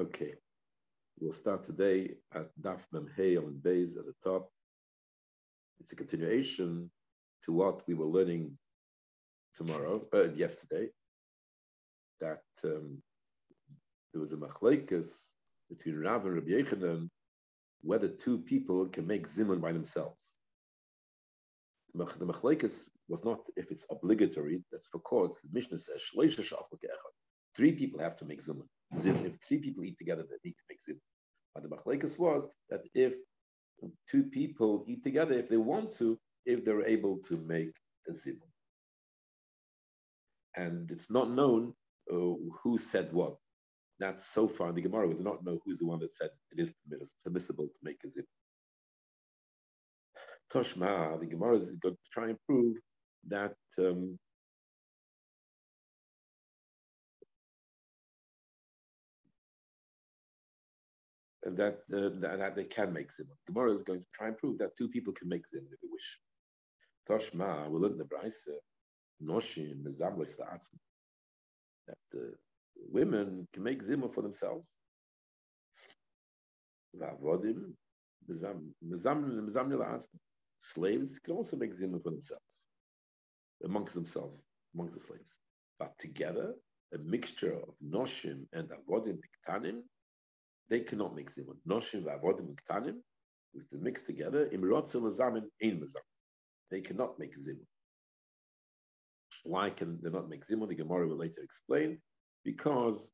Okay. We'll start today at Daf Mem Heil and Beis at the top. It's a continuation to what we were learning tomorrow, uh, yesterday, that um, there was a machlekes between Rav and Rabbi Yochanan whether two people can make zimun by themselves. The machlekes was not if it's obligatory. That's because the Mishnah says three people have to make zimun. If three people eat together, they need to make zimun. But the machlekes was that if two people eat together, if they want to, if they're able to make a zimun. And it's not known uh, who said what. That's so far in the Gemara, we do not know who's the one that said it is permissible to make a zimun. Toshma, the Gemara is going to try and prove that um, that, uh, that they can make zimun. Gemara is going to try and prove that two people can make zimun if they wish. Toshma, we learn the Braise, Noshim, Mezamlis, that uh, women can make zimun for themselves. Slaves can also make zimun for themselves, amongst themselves, amongst the slaves. But together, a mixture of noshim and avodim piktanim, they cannot make zimun. Noshim avodim piktanim, with the mix together, imrotzim mazamin ein mazam. They cannot make zimun. Why can they not make zimun? The Gemara will later explain. Because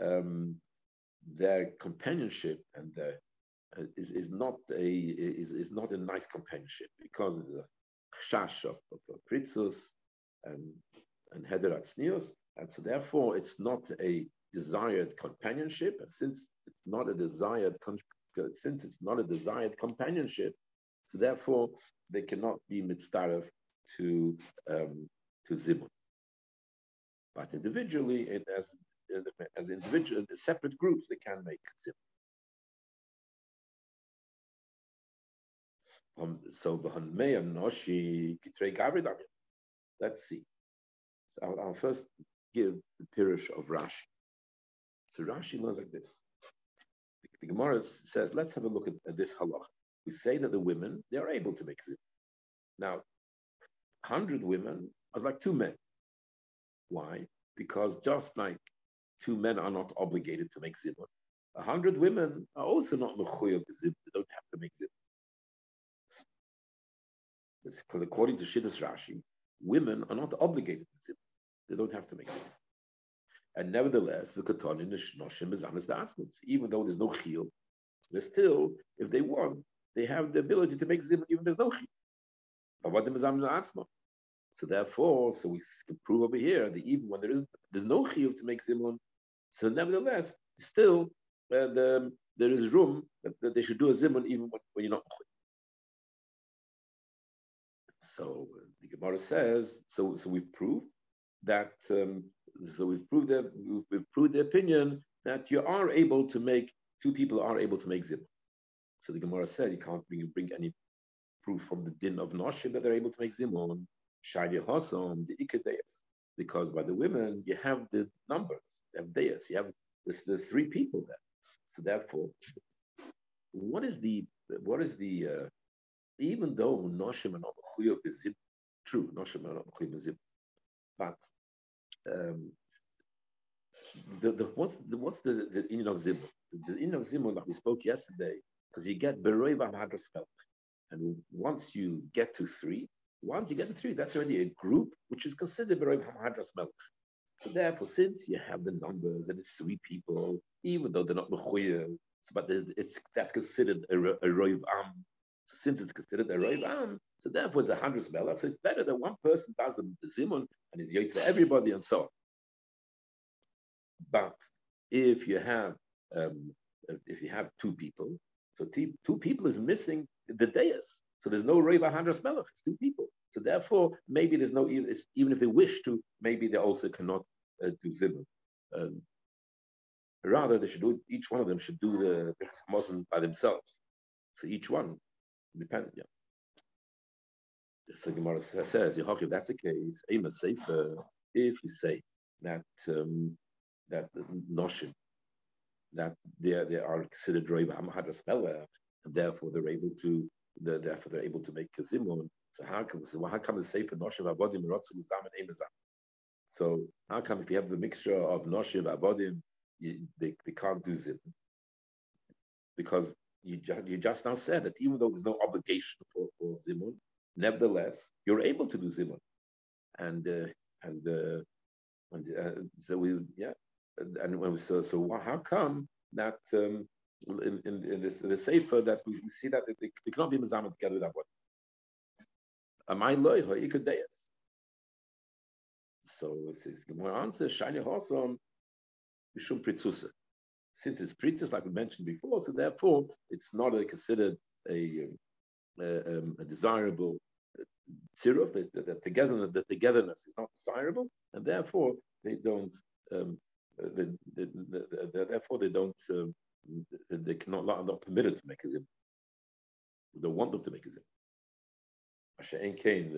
um, their companionship and their uh, is, is not a is, is not a nice companionship because it's a chash of, of, of pritzus and and heder atznius, and so therefore it's not a desired companionship. Since it's not a desired since it's not a desired companionship, so therefore they cannot be mitzvah to um, to zimun. But individually, as as individual, separate groups, they can make zimun. Um, so Let's see. So I'll, I'll, first give the pirish of Rashi. So Rashi learns like this. The, the Gemara says, let's have a look at, at this halach. We say that the women they are able to make zim. Now, hundred women are like two men. Why? Because just like two men are not obligated to make zim, a hundred women are also not mechuyev zim. They don't have to make zim. Because according to Shittas Rashi, women are not obligated to zibur. They don't have to make zibur. And nevertheless, even though there's no chiyuv, they still, if they want, they have the ability to make zibur even there's no chiyuv. So therefore, so we can prove over here that even when there is there's no chiyuv to make zimun, so nevertheless, still uh, the, there is room that, that, they should do a zimun even when, when you're not so the Gemara says, so so we've proved that, um, so we've proved that we've, proved the opinion that you are able to make two people are able to make zibur. So the Gemara says you can't bring, bring any proof from the din of Noshim that they're able to make zimun, Shadi Hosom, the Ikadeas. Because by the women, you have the numbers, you have deas, you have there's, there's three people there. So therefore, what is the what is the uh, even though Noshim and true, Noshim and but um, the, the, what's the, what's the, the in of Zibur? The, in of Zibur, like we spoke yesterday, because you get Beroi Hadras And once you get to three, once you get to three, that's already a group which is considered Beroi Hadras So therefore, since you have the numbers and it's three people, even though they're not mechuyev, but it's that's considered a, a roiv am, since it's considered a Roiv Am, so therefore it's a hundred smeller. So it's better that one person does the, the Zimun and is Yotze everybody and so on. But if you have um, if you have two people, so two, two people is missing the dais. So there's no Roiv hundred Melech, it's two people. So therefore, maybe there's no even if they wish to, maybe they also cannot uh, do Zimun. Um, rather, they should do each one of them should do the Muslim by themselves. So each one Depend, yeah. So Gemara says, if that's the case, if you say that um, that noshim that they they are considered Roiv and therefore they're able to the, therefore they're able to make Kazimun. So how come so how come the Sefer Noshev Avodim Rotzu Zamen Emezam? So how come if you have the mixture of Noshev Avodim, you, they, they can't do Zim? Because you just, you just now said that even though there's no obligation for, for Zimun, nevertheless, you're able to do Zimun. And uh, and uh, and uh, so we yeah and so so how come that um, in, in, in this in the sefer that we, see that they, they cannot be mizamed together with one. Am I loy hoikadeyas? So it says the answer shani hosom mishum pritzusa. Since it's pritzus, like we mentioned before, so therefore it's not a, considered a, um, a, um, a desirable tziruf. The, the, the, togetherness, the togetherness is not desirable, and therefore they don't. Um, the, the, therefore, they don't. Um, they cannot not permitted to make a zim. They don't want them to make a zim. Kain,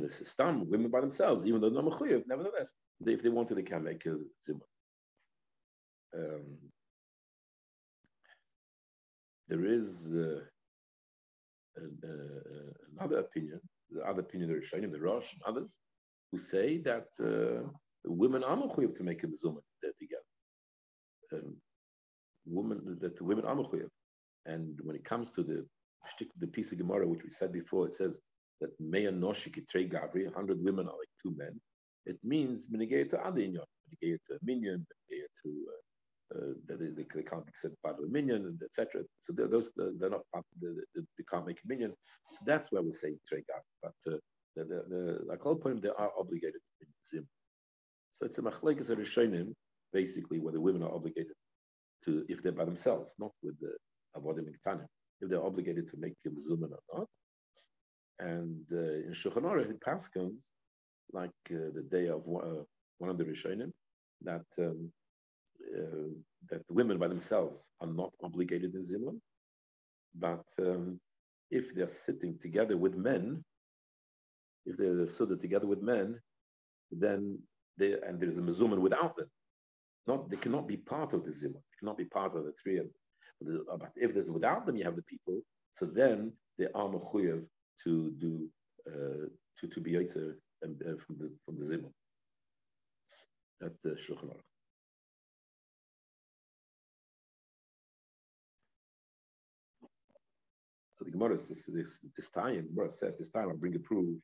the system, women by themselves, even though no mechuyev, nevertheless, they, if they wanted, they can make a zim. Um, there is uh, uh, another opinion, the other opinion, the Rishonim, the Rosh, and others, who say that uh, women are mechuyev to make a mezumah together. Um, women that women are mechuyev, and when it comes to the the piece of Gemara which we said before, it says that meya noshiki trei gavri, hundred women are like two men. It means minigay to other inyan, minigay to a minion, minigay to uh, uh, they, they, they, can't be considered part of a minion, and etc. So they're, those they're not part. Of the, they can't make a minion. So that's where we say trei gavri. But uh, the, the, the, like all point, they are obligated to zim. So it's a machlekes rishonim, basically, where the women are obligated to, if they're by themselves, not with the avodim iktanim, if they're obligated to make a zuman or not. And uh, in Shulchan Aruch, it paskins, like uh, the day of uh, one of the rishonim, that um, uh, that women by themselves are not obligated in zimun, but um, if they're sitting together with men, if they're sitting together with men, then they, and there's a mezuman without them. Not they cannot be part of the zimun. They cannot be part of the three of them. But if there's without them, you have the people. So then they are mechuyev to do uh, to to be yotzer and uh, from the from the zimun. That's the shulchan aruch. So the Gemara this this this time Gemara says this time I bring a proof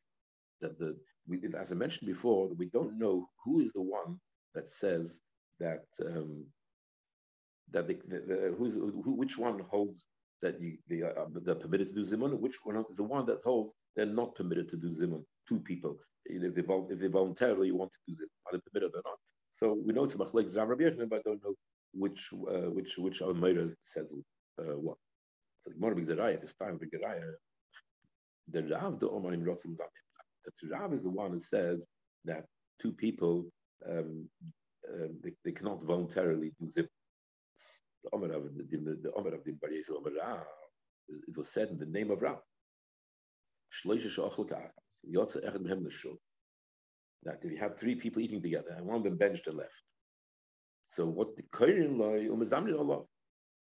that the we, as I mentioned before, we don't know who is the one that says that um, that the, the, the who's who, which one holds that you, they are they're permitted to do zimun, which one is the one that holds they're not permitted to do zimun. Two people, if they if they voluntarily want to do zimun, are they permitted or not? So we know it's machlek Rabbi but I don't know which uh, which which Almeida says uh, what. So the Gemara B'Zeraya at this time, the Rav the Omanim Rotzim Zamim that Rav is the one who says that two people um, uh, they, they, cannot voluntarily do zip. The Omer of the, the, the Omer of the Bar Omer Rav, it was said in the name of Rav. That if you have three people eating together and one of them benched and left, so what the Kohen Allah.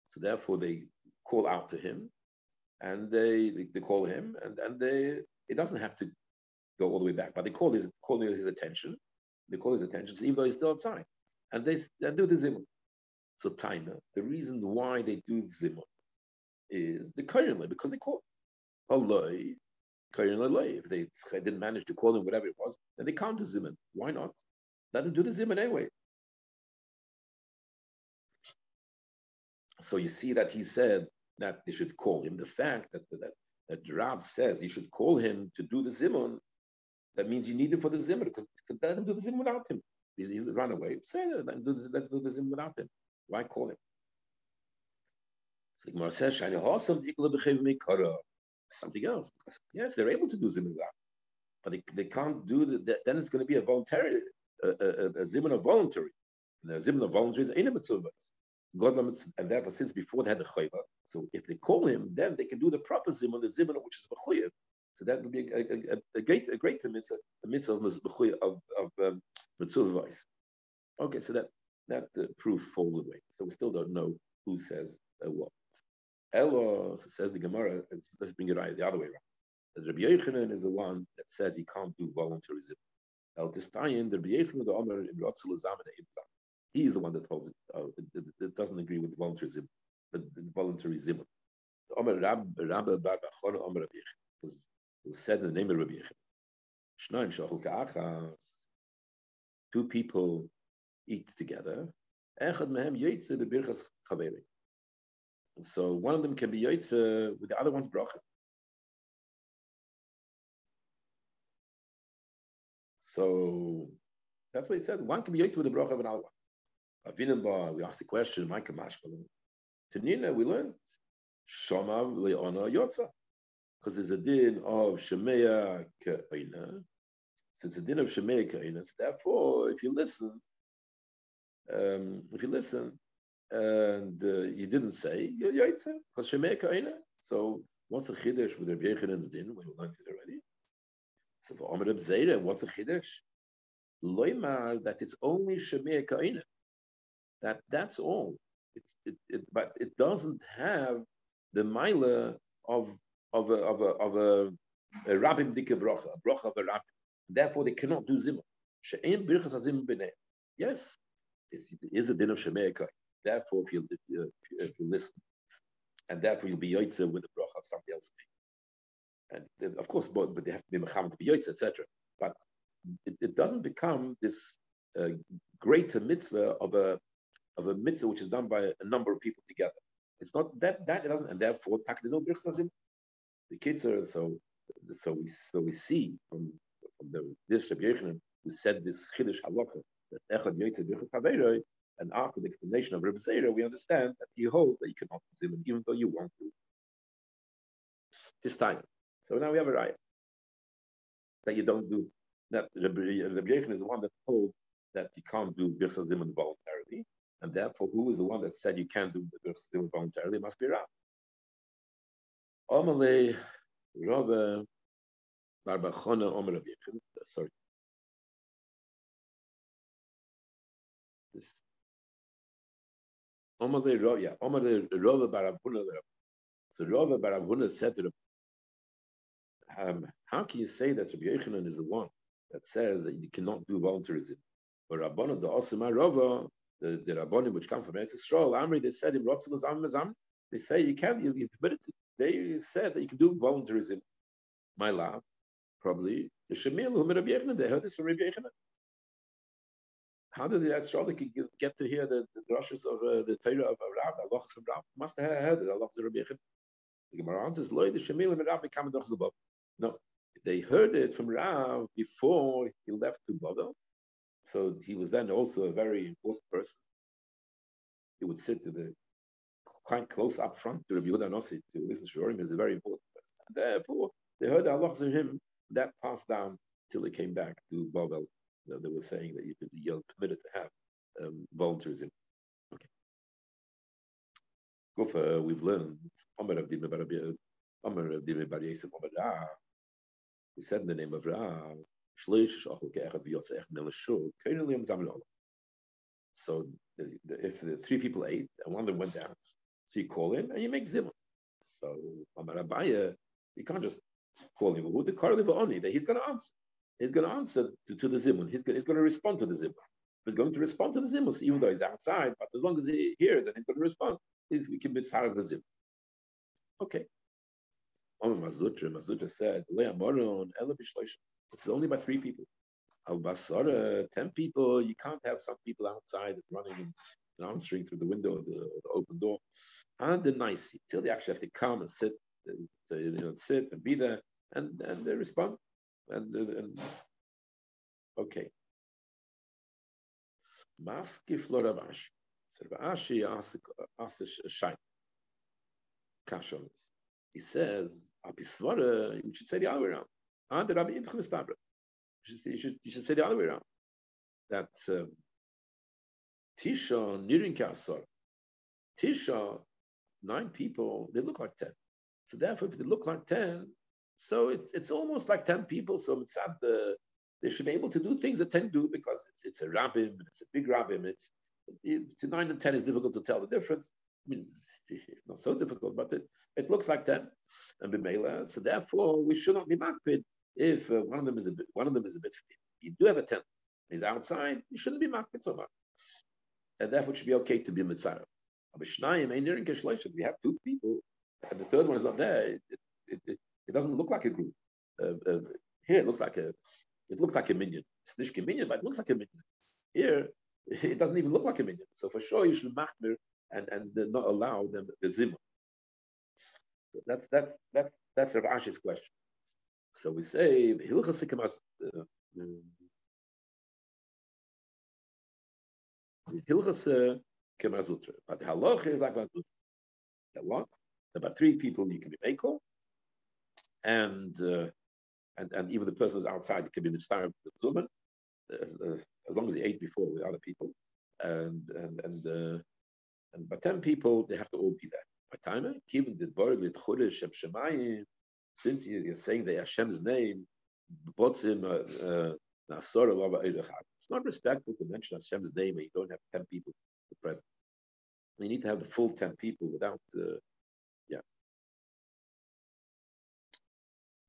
So therefore they call out to him, and they they, call him, and and they it doesn't have to go all the way back. But they call his call his attention. They call his attention, even though he's still outside, and they, they do the zimun. So Taina, the reason why they do zimun is the Kayan because they call Allah Kayan If they, didn't manage to call him whatever it was, then they can't do zimun. Why not? Let them do the zimun anyway. So you see that he said that they should call him. The fact that that, that Rav says you should call him to do the zimun that means you need him for the Zimmer, because let him do the Zimmer without him. He's, he's run away. Say that, let's do, the Zimmer without him. Why call him? Sigmar something else. Yes, they're able to do Zimmer without but they, they can't do that. Then it's going to be a voluntary, uh, uh, uh, a, a, a Zimmer of voluntary. The Zimmer of voluntary is a God and therefore since before they had the chayva, so if they call him, then they can do the proper zimmer, the zimmer which is mechuyev, so that would be a, a, a, great, a great mitzvah, a mitzvah of of, of um. Okay, so that that uh, proof falls away. So we still don't know who says uh, what. Elo says the Gemara. Let's bring it right the other way around. As Rabbi Yochanan is the one that says he can't do voluntarism. El Tistayin, the Rabbi Yochanan the Omer He is the one that holds it, uh, it, it, doesn't agree with voluntarism, the voluntarism. Omer Rab Rabba Bar Omer Rabbi was said in the name of Rabbi Ka'achas. Two people eat together. Echad mehem yoytze the birchas chaveri. So one of them can be yoytze with the other one's bracha. So that's what he said. One can be yoytze with the bracha of another one. Avinamba, we asked the question, Micah Mashmalim. Tanina, we learned Shomav le'ona yotza. Because there's a din of Shemea ke'ina. So it's a din of Shemea ke'ina. So therefore, if you listen, um, if you listen and uh, you didn't say, Yaitse, because Shemei Kaina. So what's the Chiddush with Rabbi Yochanan's din? We learned it already. So for Omer Zera, what's the Chiddush? Loimar, that it's only Shemei Kaina. That that's all. It's, it, it, but it doesn't have the mila of of a of a of a, a dike bracha, a of a rabbim. Therefore, they cannot do zimah. She'em birchas azim b'nei. Yes, is a din of Shemei Therefore, if you, if you, listen, and therefore you'll be Yoitze with the bracha of somebody else. And of course, but, but they have to be Muhammad to be Yoitze, etc. But it, it, doesn't become this uh, greater mitzvah of a of a mitzvah which is done by a number of people together. It's not that that it doesn't, and therefore there's no birchas The kids are so so we so we see from from the this Rabbi Yochanan who said this chiddush halacha that echad yoytz and after the explanation of Reb Zera, we understand that he holds that you cannot it even though you want to. This time. So now we have a right that you don't do that. Rabbi Yechon is the one that holds that you can't do Birchas Zimun voluntarily, and therefore, who is the one that said you can't do the Birchas Zimun voluntarily? It must be Rab. Omale Rabbe Barbachona Omer Rabbi Sorry, this. Omar yeah, Omar Rova Baravuna. So Rova Baravuna said to um, how can you say that Rabbi Yochanan is the one that says that you cannot do voluntarism? But Rabbana, the Osima Rova, the, the Rabbanim which come from Eretz Yisrael, Amri, they said they say you can't, you, you permitted. They said that you can do voluntarism. My love, probably the Shemil, whom Rabbi they heard this from Rabbi Yochanan. How did the astrologer get to hear the, the of uh, the Torah of Rav, the halachas from Rav? Must have heard it, halachas of Rabbi Yechid. The Gemara answers, Loi, the Shemil and Rav become a No, they heard it from Rav before he left to Babel. So he was then also a very important person. He would sit to the quite close up front to Rabbi Yehuda Nossi to listen to Shorim is a very important person. And therefore, they heard halachas of him that passed down till he came back to Babel they were saying that you're permitted to have um, voluntarism. Okay. Gufa, we've learned he said in the name of Ra, so if the three people ate and one of them went down, so you call in and you make zimah. So Amar Abaye, you can't just call him. Who the only that he's going to answer he's going to answer to, to the zimun. He's, he's going to respond to the zimun. He's going to respond to the zimun, even though he's outside. But as long as he hears and he's going to respond, he's, we can be tzarek the zimun. Okay. Mar Zutra, Mazutra said, It's only by three people. Al Basara, ten people. You can't have some people outside running and answering through the window of the, the open door. And the nice till they actually have to come and sit, uh, to, you know, sit and be there, and and they respond. And, and okay. Maski Floravash. So Rav Ashi asked a shine. Kash on. He says, Apisvara, you should say the other way around. And the Rabbi Ibn Mistabra. You should, you should say the other way around. That Tisha Nirin Kasar. Tisha, nine people, they look like ten. So therefore, if they look like ten, so it's it's almost like 10 people. So Mitzad, the, uh, they should be able to do things that 10 do because it's, it's a rabbim, it's a big rabbim, it's, to nine and ten is difficult to tell the difference. I mean, not so difficult, but it, it looks like ten and b'meila. So therefore, we should not be makpid if uh, one of them is a bit, one of them is a bit. You do have a ten. He's outside. You shouldn't be makpid so much, and therefore it should be okay to be mitzvah. We have two people, and the third one is not there. It, it, it, it doesn't look like a group. Uh, uh, here it looks like a it looks like a minion. It's not a minion, but it looks like a minion. Here it doesn't even look like a minion. So for sure you should machmir and and not allow them the zimmer. That's that's that's that's Rav Ashi's question. So we say hilchas uh, hilchas kemazutra, but the halach is like Mar Zutra. That what? About three people you can be makel, and uh, and and even the person is outside can be mitzvah zuman, as, uh, as long as he ate before with other people, and and and uh, and by 10 people, they have to all be there. By time, given the Borg with Chodesh Shem Shemayim, since you're saying the Hashem's name, uh, uh, it's not respectful to mention Hashem's name and you don't have 10 people present. You need to have the full 10 people without, uh, yeah.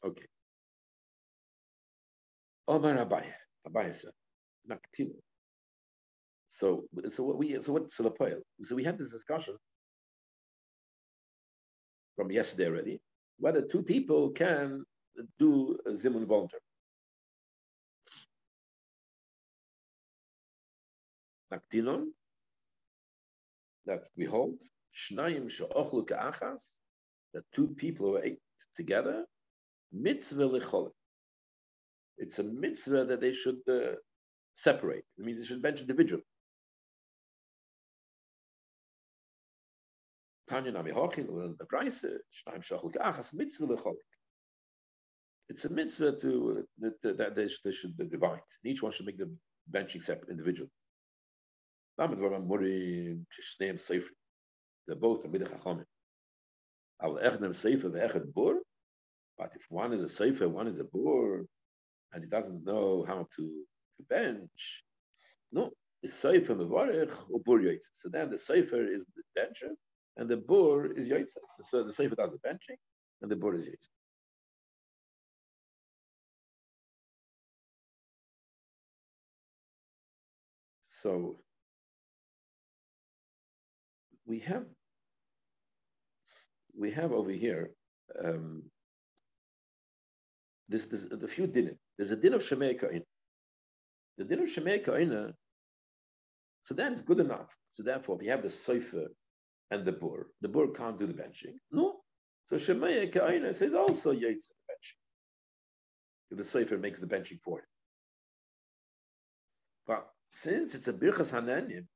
Okay. Omar Abaye, Abaye said. So, so what we, so what's the point? So we had this discussion from yesterday already, whether two people can do zimun voluntary. Naktinon, that we hold, shnayim she'ochlu ka'achas, that two people who ate together, mitzvah licholim. It's a mitzvah that they should uh, separate. It means they should bench individually. Tanya Nami Hochin, the Shnaim Ka'achas, mitzvah lecholik. It's a mitzvah to uh, that, that they, should, they should divide. Each one should make the benching separate individual. They're both Amid Chachamim. Al Echnem Sefer ve'echet Bur. But if one is a Sefer, one is a Bur, and he doesn't know how to, to bench, no, the Sefer Mevarech or Bur So then the Sefer is the bencher, and the bur is yaitza. So, the sefer does the benching, and the bur is yaitza. So we have we have over here um, this, this the few dinim. There's a din of shemei ka'in. The din of shemei ka'ina. So that is good enough. So therefore, if you have the sefer and the bur. The bur can't do the benching. No. So Shemaya Kaina says also Yates the benching. The Sefer makes the benching for him. But since it's a Birchas Hananim,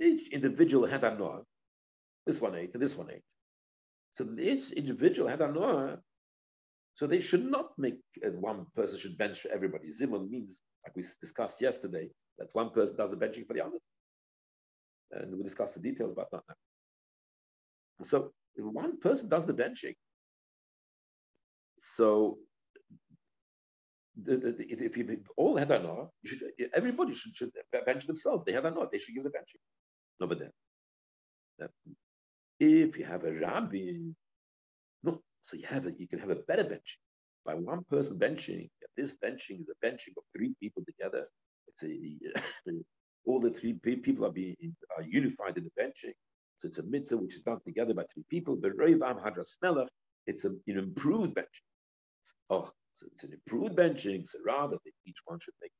each individual had a noah. This one ate, and this one ate. So this individual had a noah. So they should not make uh, one person should bench for everybody. Zimun means, like we discussed yesterday, that one person does the benching for the other and we'll discuss the details about that now. So one person does the benching, so the, the, if you all had anah, you should everybody should, should bench themselves. They have anah, they should give the benching. No, but then if you have a rabbi, no, so you have a, you can have a better benching by one person benching. This benching is a benching of three people together. It's a all the three people are being are unified in the benching. So it's a mitzvah which is done together by three people. But Reivam Hadras it's an improved benching. Oh, so it's an improved benching. So rather each one should make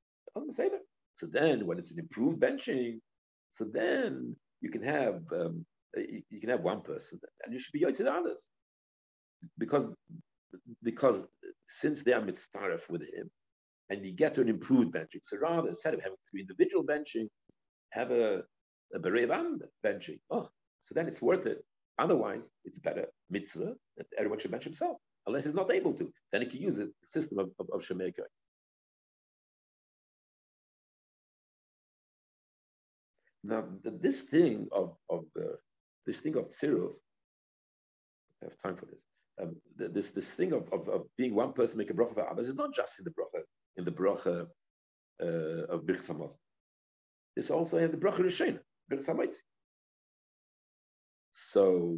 the same. So then, when it's an improved benching, so then you can have um, you, you, can have one person, and you should be yotzid others, because because since they are mitzvah with him, and you get to an improved benching. So rather, instead of having three individual benching, have a, a Berevam benching. Oh, so then it's worth it. Otherwise, it's better mitzvah that everyone should bench himself, unless he's not able to. Then he can use the system of, of, of. Now, this thing of, of uh, this thing of tziruf, I have time for this. Um, this this thing of, of, of, being one person make a bracha for others is not just in the bracha in the bracha uh, of Birchas this also had the bracha rishena, So,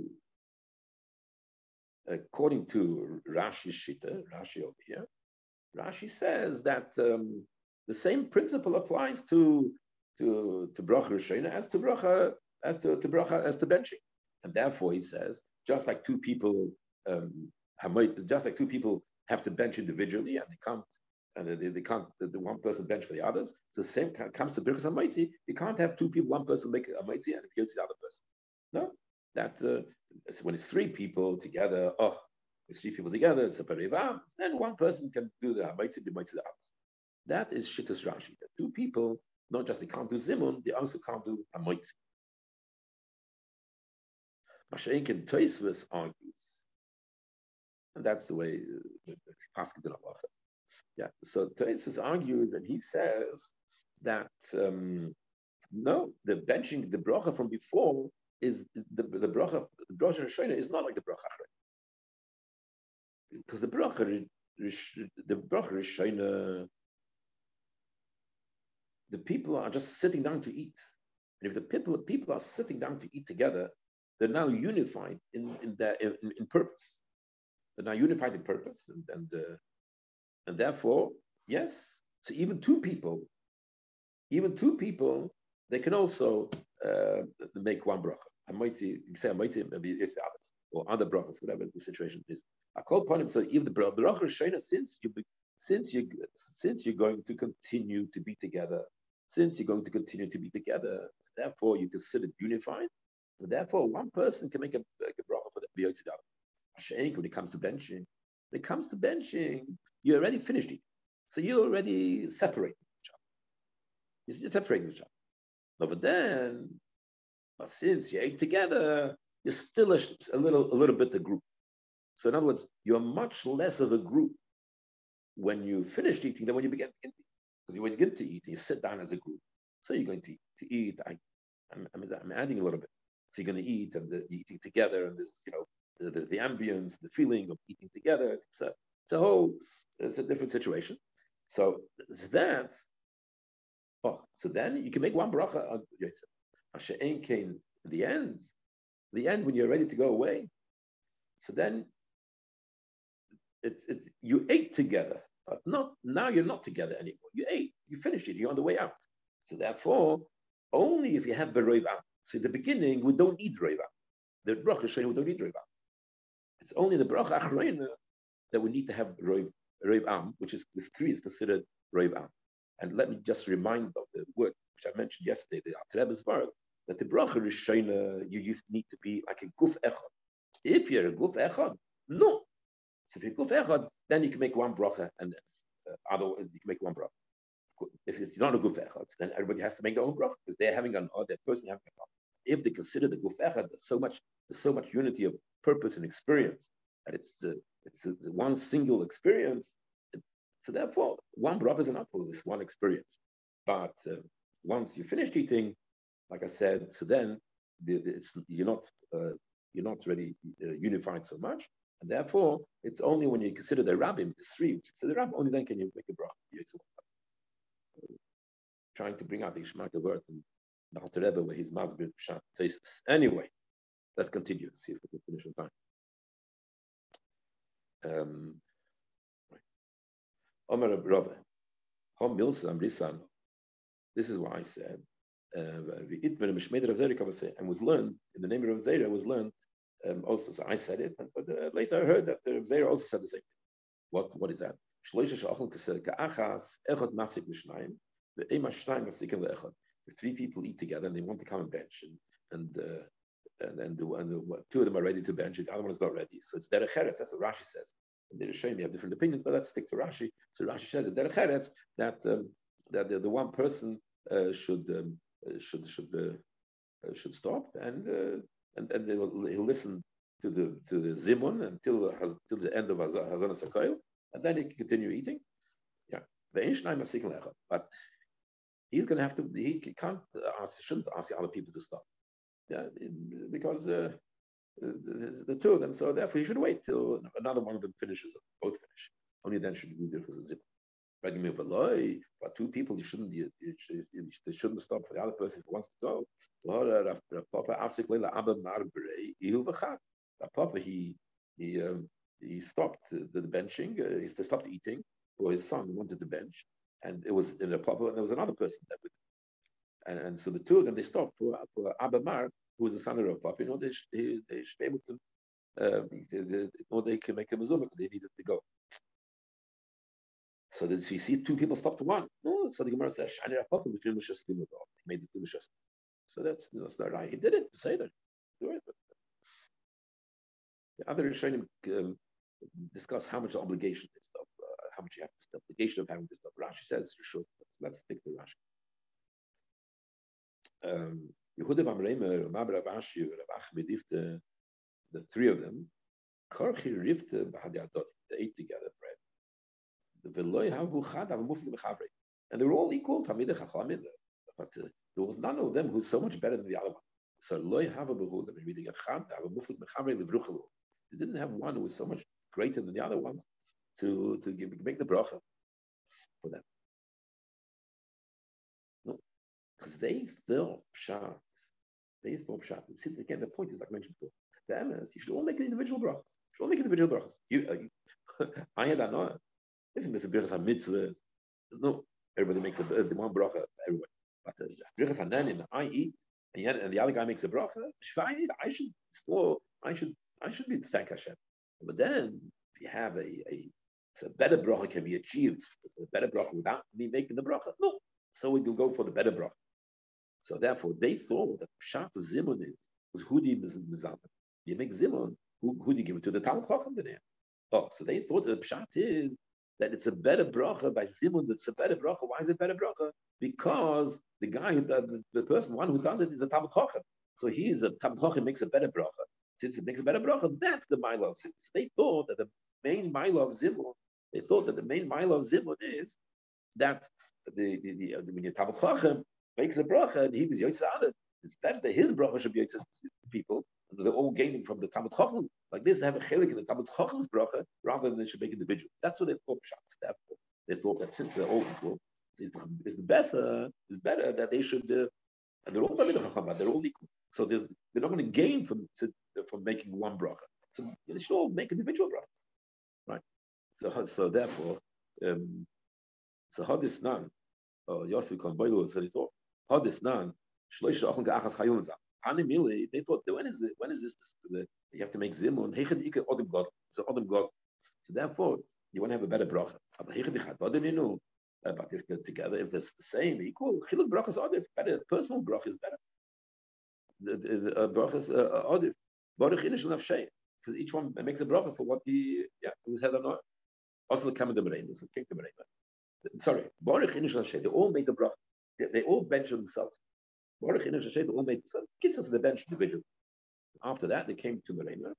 according to Rashi Shita, Rashi over here, Rashi says that um, the same principle applies to to to bracha rishena as to bracha as to, to bracha as to benching, and therefore he says just like two people um, just like two people have to bench individually and they can't and they, they can't the, the, one person bench for the others. So the same comes to Birkas Hamaitzi. You can't have two people, one person make a Maitzi and it the other person. No, that uh, when it's three people together, oh, it's three people together, it's a perivam, then one person can do the Hamaitzi, the Maitzi, the others. That is Shittas Rashi. That two people, not just they can't do Zimun, they also can't do a Hamaitzi. Masha'inkin Toisvis argues and that's the way uh, Paskin did Allah. Yeah. So Tosis argued and he says that um, no, the benching the bracha from before is the the bracha the bracha Rishona is not like the bracha because the bracha the bracha Rishona the people are just sitting down to eat. And if the people people are sitting down to eat together, they're now unified in in their in, in purpose. They're now unified in purpose, and and, uh, and therefore, yes. So even two people, even two people, they can also uh, make one bracha. I might say, say might maybe it's the others or other brachas, whatever the situation is. I call upon him. So even the bracha shayna, since you since you since you're going to continue to be together, since you're going to continue to be together, so therefore you consider unified. Therefore, one person can make a, a bracha for the other when it comes to benching. When it comes to benching, you already finished it. So you already separate each other. You're separating each other. But then, but since you ate together, you're still a, a, little a little bit a group. So in other words, you're much less of a group when you finished eating than when you began eating. Because when you get to eat, you sit down as a group. So you're going to, to eat. I, I'm, I'm, adding a little bit. So you're going to eat and the, eating together, and there's you know the, the, ambience, the feeling of eating together. It's a, it's a whole, it's a different situation. So it's that, oh, so then you can make one bracha on Yotzeh. in the end, the end when you're ready to go away. So then it's, it's you ate together, but not now you're not together anymore. You ate, you finished it, you're on the way out. So therefore, only if you have beroiv So in the beginning, we don't need roiv The bracha shayim we don't need roiv it's only the bracha achroina that we need to have roiv, am, which is with three is considered roiv am. And let me just remind of the word which I mentioned yesterday, the Atreba's word, that the bracha rishayna you, you need to be like a guf echad. If you're a guf echad, no. So if you're guf echad, then you can make one bracha, and uh, otherwise you can make one bracha. If it's not a guf echad, then everybody has to make their own bracha because they're having an or that person having a bracha. If they consider the guf echad, there's so much, there's so much unity of purpose and experience, that it's, uh, it's, uh, one single experience. So therefore, one bracha is enough for this one experience. But uh, once you finished eating, like I said, so then it's, you're not uh, you're not really uh, unified so much, and therefore it's only when you consider the rabbim, the three, which the rabbim, only then can you make a bracha. Trying to bring out the Ishmael word and the Rebbe where he's masbir Anyway, Let's continue, see if we can finish on time. Um, Omer Rove, Hom Milsam Risan. This is what I said. Uh, and was learned in the name of Zera was learned um, also. So I said it, but uh, later I heard that Rav Zera also said the same thing. What what is that? If three people eat together and they want to come and bench and and uh, and, and, the, and the, two of them are ready to bench the other one is not ready. So it's derech eretz. That's what Rashi says. And the Rishonim have different opinions, but let's stick to Rashi. So Rashi says it's derech eretz that um, that the, the, one person uh, should um, uh, should should uh, uh, should stop and uh, and and he'll listen to the to the zimun until till the end of Hazana Sakoil, and then he can continue eating. Yeah, the but he's going to have to. He can't ask. Shouldn't ask the other people to stop yeah, because uh, the, the, two of them. So therefore, you should wait till another one of them finishes. Both finish. Only then should you do this as. But two people, you shouldn't you, you, you, shouldn't stop for the other person who wants to go. Papa, he he um, he stopped the, the benching. Uh, he stopped eating for his son wanted to bench, and it was in a Papa, and there was another person there with. And, and so the two of them they stopped for for Abba Mar, who was the son of Papa. You know, they, they, should be able to. Uh, they, they, they can make a mezuzah because they needed to go. So that you see two people stop to one. No, so the Gemara says, Shani Rapapa, which He made the two So that's, that's not right. He did it, say that. Do it. The other Rishonim um, discuss how much obligation is of, uh, how much you have to the obligation of having this stuff. Rashi says you should. Let's, stick to Rashi. Um, Yehuda Bamreimer, Mabra Vashi, Rav Achmed, the, the three of them, Korchi Rifte, they ate together bread. and they were all equal, Talmidei Chachamim. But uh, there was none of them who's so much better than the other one. So loy have a behud. I mean, reading a chad, have a muflik mechavre livruchalu. They didn't have one who was so much greater than the other ones to to give, make the bracha for them. Because they thought pshat. They thought pshat. See, again, the point is like I mentioned before. The MS, you should all make an individual brachas. You should all make individual brachas. You, uh, you I had that not. If you miss a birchas mitzvah, no, everybody makes a the one bracha. Everybody, but uh, birchas hananin, I eat, and yet and the other guy makes a bracha. I eat, I should explore. I should I should be thank Hashem. But then if you have a, a a better bracha can be achieved, a better bracha without me making the bracha. No, so we can go for the better bracha. So therefore, they thought that pshat of zimun is was hudi mizalman. You make zimun, who, who do you give it to? The Talmud Chacham Oh, so they thought that the pshat is that it's a better bracha by Zimun, it's a better bracha. Why is it better bracha? Because the guy who the, the person, one who does it is a Talmud Chochem. So he's a Talmud Chochem makes a better bracha. Since it makes a better bracha, that's the Milo of Zimun. So they thought that the main Milo of Zimun, they thought that the main Milo of Zimun is that the, the, the, the when your Talmud Chochem makes a bracha and he was Yotzah it's better that his bracha should be Yotzah people And they're all gaining from the Talmud Chacham. Like this, they have a chelik in the Talmud Chacham's bracha rather than they should make individual. That's what they thought shots. Therefore, they thought that since they're all equal, it's better, it's better that they should, uh, and they're all Talmud Chacham, they're all equal. So they're not going to gain from from making one bracha. So they should all make individual brachas, right? So so therefore, um, so hadis nan, uh, Yosef kon boilu, so they thought hadis nan, shloish achon geachas chayun zah. Animili, they thought, when is it? When is this? The, you have to make zimun. Odem God. So Odem God. So therefore, you want to have a better bracha. But if together, if it's the same, equal, chiluk bracha is odif. Better personal bracha is better. The, the, the uh, bracha uh, odif. Baruch inish nafshay. Because each one makes a bracha for what he, yeah, who's head or not. Also, the kamen the king the brain. Sorry, Baruch inish nafshay. They all made the bracha. They, they all bench themselves. Baruch Inu Shashay, the all made some kids us the bench individual. After that, they came to Merema.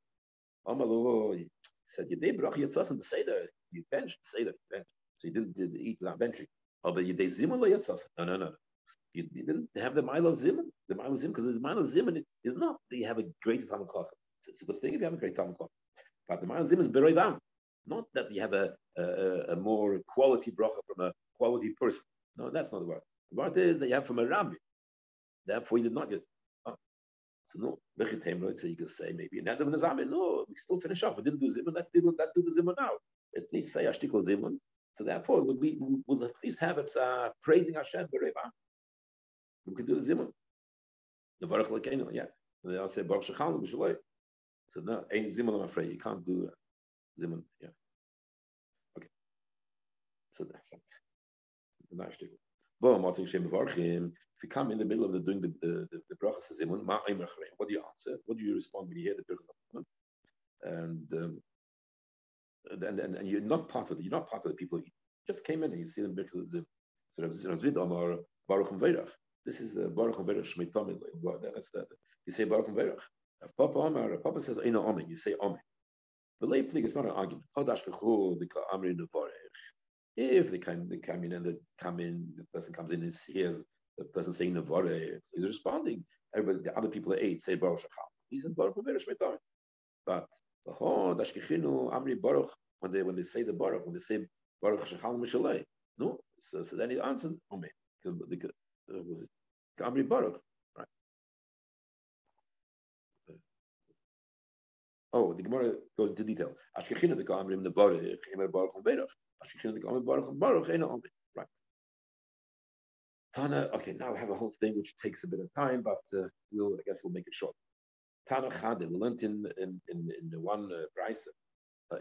Amalu he said, "You did brach yitzas the seder. You bench seder bench. So you didn't, did eat without benching. Oh, but did zimun lo yitzas. No, no, no, no. You didn't have the mile of zimun. The mile of zimun because the mile of zimun is not that you have a great talmud chacham. It's, it's, a good thing if you have a great talmud chacham. But the mile of zimun is beroi bam. Not that you have a, a, a more quality bracha from a quality person. No, that's not the word. Word is that you have from a rabbi. Therefore, you did not get. Oh. So no, so you can say maybe in Adam and No, we still finish off. We didn't do zimun. Let's do let's do the zimun now. At least say ashtikol zimun. So therefore, we'll, we'll, at least have it uh, praising Hashem bereva. We could do the zimun. The baruch lekenu, yeah. And they'll say baruch shechalnu b'shaloi. So no, ain't zimun. I'm afraid you can't do uh, zimun. Yeah. Okay. So that's The. If you come in the middle of the doing the the, the, the brachas what do you answer? What do you respond when you hear the brachas? And, um, and and and you're not part of it. You're not part of the people. You just came in and you see them because of the sort of Baruch Verach. This is the Baruch Verach Shmeitomid. That's the you say Baruch Verach. If Papa Amar, Papa says Eino Omen, you say. The lay plig is not an argument. If they come, they come in and they come in, the person comes in and hears the person saying Navore, he's responding. Everybody, the other people at eight say Baruch Shachal. He says Baruch Meverish Metar. But oh, Amri Baruch when they when they say the Baruch when they say Baruch Shachal Mishalei. No, so, so then he answered, Amen. Uh, was Baruch, Oh, the Gemara goes into detail. Ashkechina the Kamrim the Baruch, Chemer Baruch and Berach. Ashkechina the Kamrim Baruch and Baruch, Ena Amen. Right. Tana, okay, now I have a whole thing which takes a bit of time, but uh, we'll, I guess we'll make it short. Tana Chade, we learned in, in, in, in the one uh, Bryce,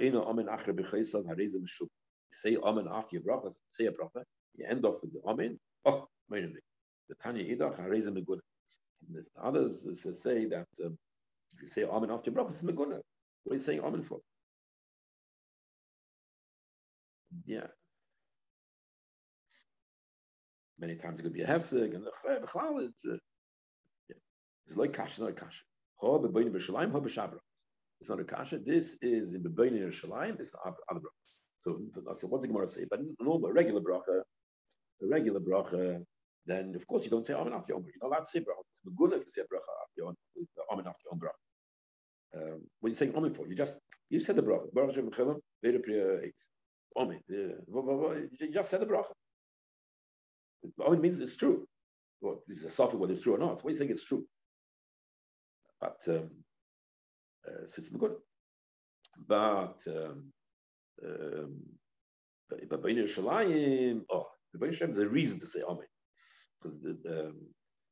Ena Amen Achre Bechesel Harezim Shuk. Say Amen after your bracha, say a bracha, you end off with the Amen. Oh, wait a minute. The Tanya Idach Harezim Meguna. The others say that um, you say Amen after your bracha, it's Meguna. What are you saying Amen for? Yeah, Many times it could be a hefzig and the it's uh, yeah. it's like kasha, not a kasha. It's not a kasha. This is in Bebein Yerushalayim. It's the other brachas. So, so what's the Gemara say? But normal, a regular bracha, a regular bracha, then of course you don't say Amen after Yom. You're not allowed to say bracha. It's Meguna to say bracha after Yom, Amen after Yom bracha. Um, what you saying Amen for? You just you said the bracha. Baruch Hashem Mechilim, Veda Priya Eitz. Amen. You just said the bracha. Only means it's true. Well, this is a software whether it's true or not. What you saying it's true? But um, uh, so it's good. But um, um, but Bnei Yerushalayim, oh, the Bnei Yerushalayim is a reason to say Amen, because the um,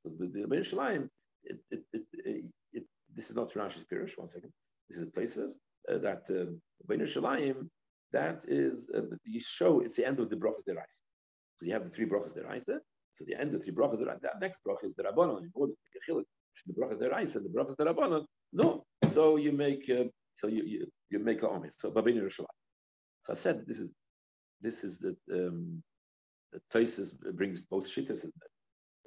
the, the it, it, it, it, this is not Rashi's Pirish. One second, this is places uh, that um, Bnei Yerushalayim, that is uh, the show. It's the end of the Brachas Derais. Because you have the three brachas deraisa. So the end of the three brachas deraisa. That next bracha is the rabbanon. In order to make the brachas deraisa and the brachas derabbanon. No. So you make uh, so you, you you make a omis. So babin Yerushalayim. So I said this is this is the um, the Tosis brings both shittas.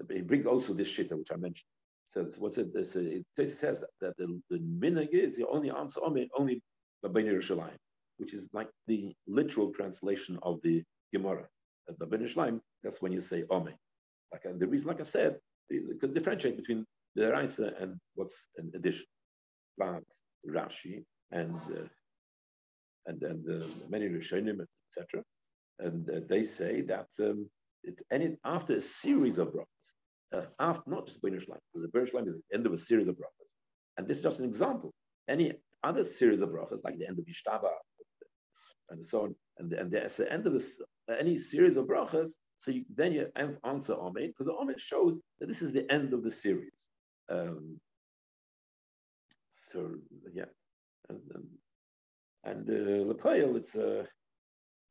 It brings also this shitta which I mentioned. So what's it? This, uh, says that the, the minhag is the only answer only babin Yerushalayim, which is like the literal translation of the Gemara at the Benishleim, that's when you say Ome. Like and the reason, like I said, you can differentiate between the Raisa and what's an addition. But Rashi and uh, and and uh, many Rishonim, etc. And uh, they say that um, it, any after a series of brachas, uh, after not just Benishleim, because the Benishleim is the end of a series of brachas, and this is just an example. Any other series of brachas, like the end of Ishtaba and so on, and, and at the end of this, any series of brachas, so you, then you answer Amen, because the Amen shows that this is the end of the series. Um, so, yeah. And, um, and uh, Lepayel, it's a,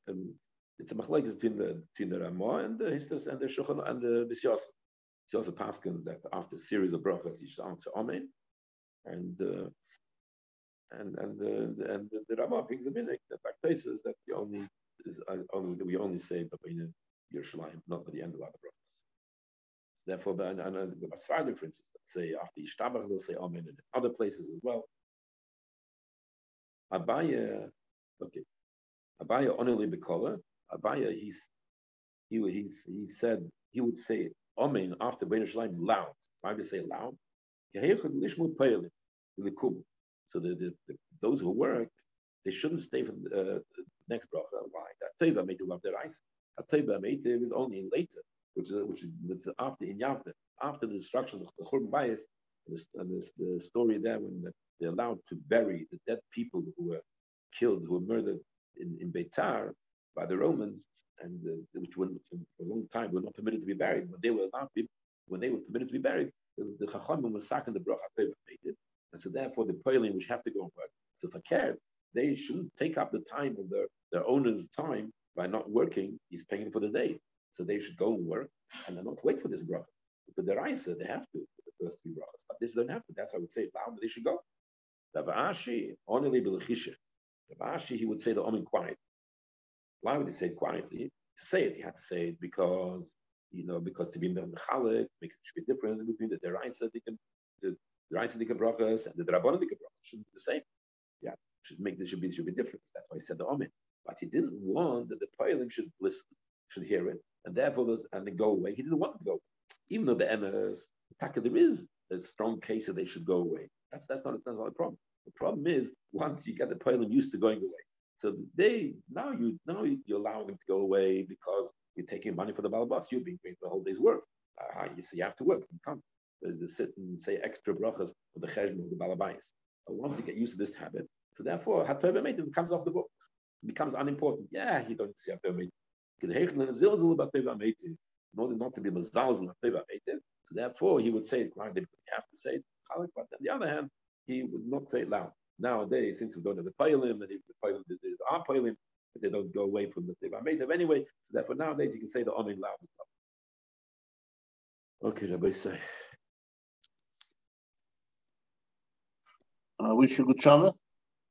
um, it's a machlekes between the between the Ramah and the Histas and the Shulchan and the Bisyos. She also paskins that after a series of brachas, you should answer Amen. And uh, and and the and the, the Rama brings the minik that back places that the only is uh, only we only say Babina Yerushalayim, not at the end of other brothers. So therefore, and the Masfardim, for instance, say after Yishtabach, they'll say Amen, in other places as well. Abaye, okay, Abaye only bekola. Abaye, he's he he he said he would say Amen after Babina Yerushalayim loud. Why do would say loud? So the, the, the, those who work, they shouldn't stay for the uh, next bracha. Why? That teva made love their eyes. A teva made is only later, which is which is after in Yavne, after the destruction of the Churban Bayis, and the story there when they're allowed to bury the dead people who were killed, who were murdered in, in Beitar by the Romans, and uh, which were for a long time were not permitted to be buried. When they were allowed, be, when they were permitted to be buried, the, Chachamim was sacking the bracha made it. And so therefore the Poilim which have to go and work. So for care, they shouldn't take up the time of their, their owner's time by not working. He's paying for the day. So they should go and work and not wait for this bracha. But the Raisa, they have to for the first three brachas. But this don't have to. That's how I would say loud, they should go. Rav Ashi, only Bilchisha. Rav Ashi, he would say the Omen quiet. Why would he say it quietly? To say it, he had to say it because, you know, because to be Mechalik makes a difference between the Deraisa, the, the Raisindika brachas and the Drabonika brachas should be the same. Yeah, should make this should be should be different. That's why he said the Amen. But he didn't want that the Poilim should listen, should hear it, and therefore those and then go away. He didn't want to go, even though the Emes, there is a strong case that they should go away. That's that's not that's not a problem. The problem is once you get the Poilim used to going away, So they now you now you're allowing them to go away because you're taking money for the balabas. You're being paid the whole day's work. Uh, you see, you have to work. You can't uh, sit and say extra brachas for the cheshbon of the balabais. But once you get used to this habit, so therefore, Hatov it becomes off the book, becomes unimportant. Yeah, you don't see Hatov in order not to be mazalz so therefore he would say it quietly because you have to say it. But on the other hand, he would not say it loud. Nowadays, since we don't have the pailim, and if the pailim are pailim, they don't go away from the Teva Meitav anyway. So therefore, nowadays you can say the Amen loud. Okay, Rabbi say. I uh, wish you good Shabbat.